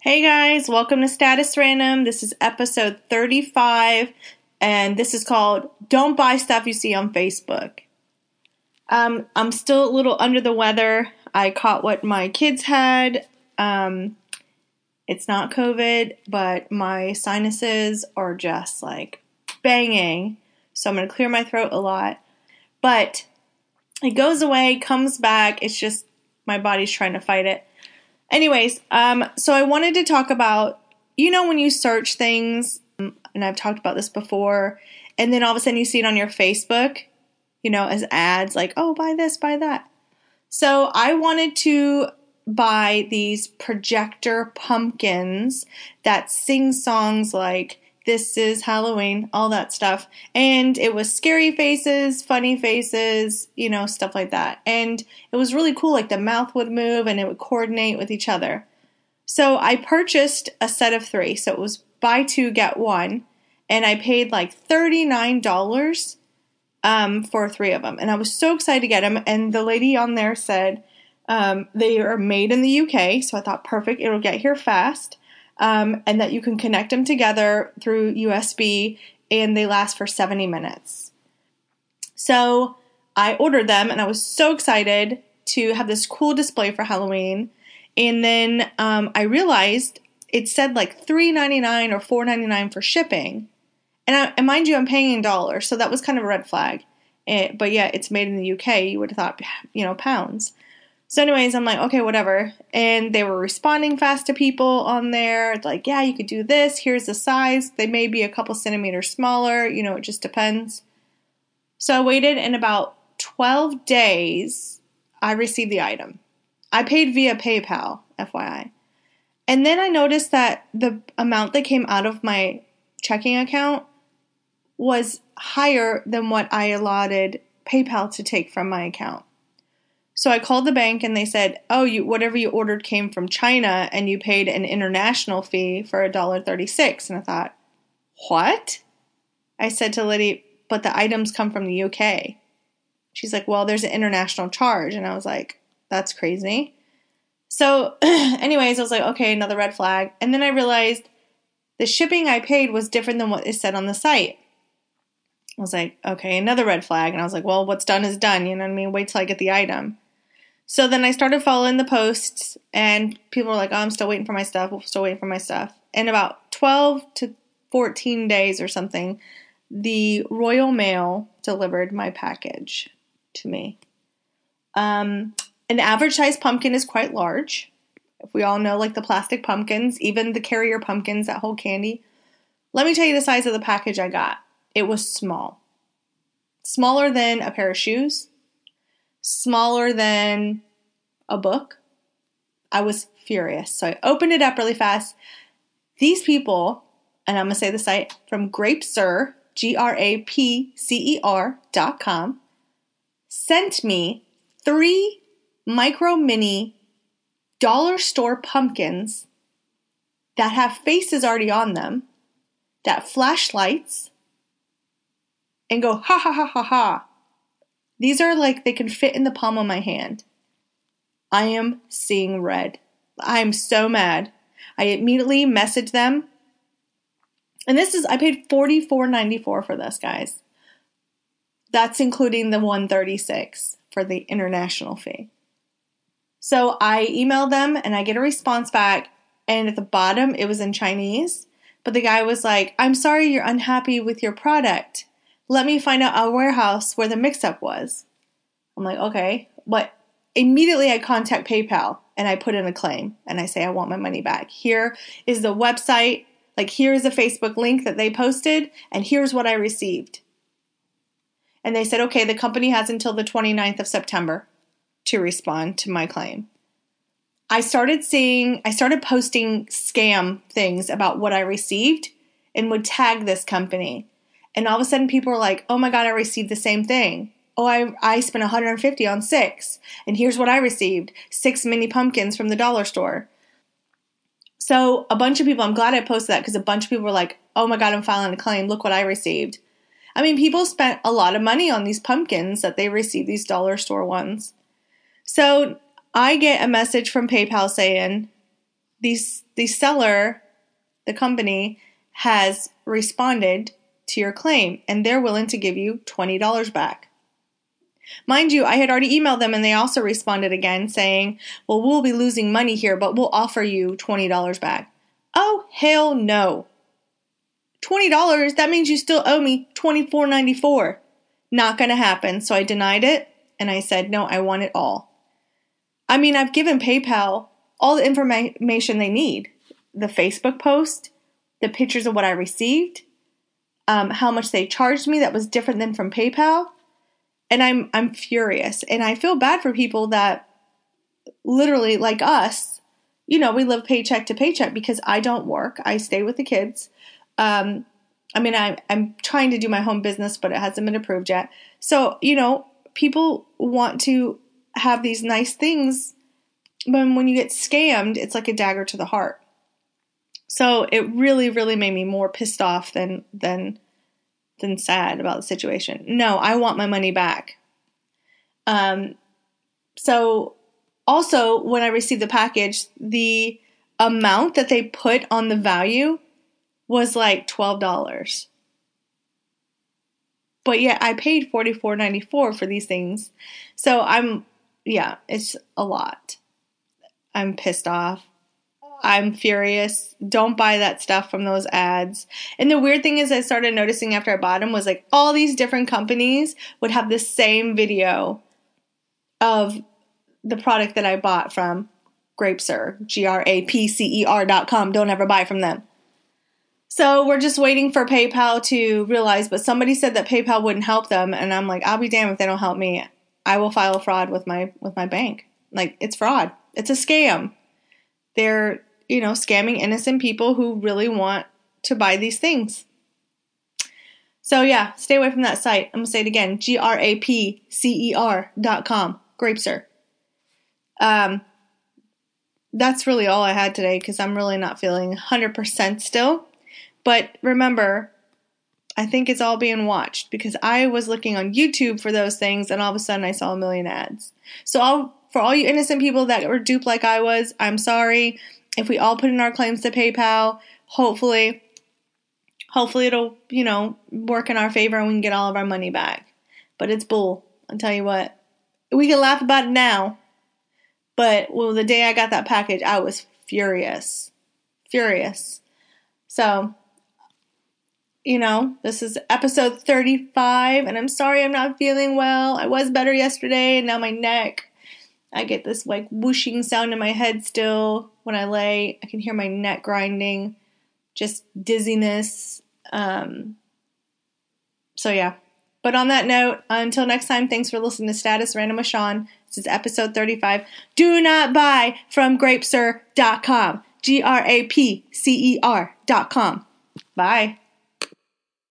Hey guys, welcome to Status Random. This is episode 35, and this is called Don't Buy Stuff You See on Facebook. Um, I'm still a little under the weather. I caught what my kids had. Um, it's not COVID, but my sinuses are just like banging. So I'm going to clear my throat a lot. But it goes away, comes back. It's just my body's trying to fight it. Anyways, um, so I wanted to talk about, you know, when you search things, and I've talked about this before, and then all of a sudden you see it on your Facebook, you know, as ads like, oh, buy this, buy that. So I wanted to buy these projector pumpkins that sing songs like this is Halloween, all that stuff. And it was scary faces, funny faces, you know, stuff like that. And it was really cool. Like the mouth would move and it would coordinate with each other. So I purchased a set of three. So it was buy two, get one. And I paid like $39 um, for three of them. And I was so excited to get them. And the lady on there said um, they are made in the UK. So I thought, perfect, it'll get here fast um, and that you can connect them together through USB and they last for 70 minutes. So I ordered them and I was so excited to have this cool display for Halloween. And then um, I realized it said like $3.99 or $4.99 for shipping. And, I, and mind you, I'm paying in dollars, so that was kind of a red flag. It, but yeah, it's made in the UK. You would have thought, you know, pounds. So, anyways, I'm like, okay, whatever. And they were responding fast to people on there. Like, yeah, you could do this. Here's the size. They may be a couple centimeters smaller. You know, it just depends. So, I waited, and about 12 days, I received the item. I paid via PayPal, FYI. And then I noticed that the amount that came out of my checking account was higher than what I allotted PayPal to take from my account. So I called the bank and they said, "Oh, you whatever you ordered came from China and you paid an international fee for $1.36." And I thought, "What?" I said to Liddy, "But the items come from the UK." She's like, "Well, there's an international charge." And I was like, "That's crazy." So, anyways, I was like, "Okay, another red flag." And then I realized the shipping I paid was different than what is said on the site. I was like, okay, another red flag. And I was like, well, what's done is done. You know what I mean? Wait till I get the item. So then I started following the posts, and people were like, oh, I'm still waiting for my stuff. We're still waiting for my stuff. And about 12 to 14 days or something, the Royal Mail delivered my package to me. Um, an average size pumpkin is quite large. If we all know, like the plastic pumpkins, even the carrier pumpkins that hold candy. Let me tell you the size of the package I got. It was small. Smaller than a pair of shoes, smaller than a book. I was furious. So I opened it up really fast. These people, and I'm going to say the site from Grapcer, G R A P C E R dot com, sent me three micro mini dollar store pumpkins that have faces already on them, that flash lights, and go ha ha ha ha ha these are like they can fit in the palm of my hand. I am seeing red. I am so mad. I immediately messaged them. And this is I paid $44.94 for this, guys. That's including the 136 for the international fee. So I emailed them and I get a response back and at the bottom it was in Chinese, but the guy was like, "I'm sorry you're unhappy with your product. Let me find out our warehouse where the mix up was. I'm like, okay. But immediately I contact PayPal and I put in a claim and I say, I want my money back. Here is the website. Like, here's a Facebook link that they posted, and here's what I received. And they said, okay, the company has until the 29th of September to respond to my claim. I started seeing, I started posting scam things about what I received and would tag this company. And all of a sudden, people are like, oh my God, I received the same thing. Oh, I, I spent 150 on six. And here's what I received six mini pumpkins from the dollar store. So, a bunch of people, I'm glad I posted that because a bunch of people were like, oh my God, I'm filing a claim. Look what I received. I mean, people spent a lot of money on these pumpkins that they received, these dollar store ones. So, I get a message from PayPal saying, these the seller, the company has responded to your claim and they're willing to give you $20 back. Mind you, I had already emailed them and they also responded again saying, Well, we'll be losing money here, but we'll offer you $20 back. Oh, hell no. $20, that means you still owe me $24.94. Not going to happen. So I denied it and I said, No, I want it all. I mean, I've given PayPal all the information they need the Facebook post, the pictures of what I received, um, how much they charged me that was different than from PayPal and I'm I'm furious and I feel bad for people that literally like us, you know, we live paycheck to paycheck because I don't work. I stay with the kids. Um, I mean, I'm I'm trying to do my home business, but it hasn't been approved yet. So, you know, people want to have these nice things, but when you get scammed, it's like a dagger to the heart. So it really, really made me more pissed off than than than sad about the situation. No, I want my money back. Um, so also when I received the package, the amount that they put on the value was like twelve dollars. But yet I paid forty four ninety four for these things. So I'm yeah, it's a lot. I'm pissed off. I'm furious. Don't buy that stuff from those ads. And the weird thing is, I started noticing after I bought them was like all these different companies would have the same video of the product that I bought from Grapcer, G R A P C E R dot com. Don't ever buy from them. So we're just waiting for PayPal to realize, but somebody said that PayPal wouldn't help them, and I'm like, I'll be damned if they don't help me. I will file fraud with my with my bank. Like it's fraud. It's a scam. They're you know, scamming innocent people who really want to buy these things. So yeah, stay away from that site. I'm gonna say it again: G R A P C E R dot com. Grapcer. Um, that's really all I had today because I'm really not feeling 100% still. But remember, I think it's all being watched because I was looking on YouTube for those things and all of a sudden I saw a million ads. So I'll, for all you innocent people that were duped like I was, I'm sorry if we all put in our claims to PayPal, hopefully, hopefully it'll, you know, work in our favor and we can get all of our money back. But it's bull. I'll tell you what. We can laugh about it now. But well, the day I got that package, I was furious. Furious. So, you know, this is episode 35, and I'm sorry I'm not feeling well. I was better yesterday, and now my neck I get this like whooshing sound in my head still when I lay. I can hear my neck grinding, just dizziness. Um, so, yeah. But on that note, until next time, thanks for listening to Status Random with Sean. This is episode 35. Do not buy from grapcer.com. G R A P C E R.com. Bye.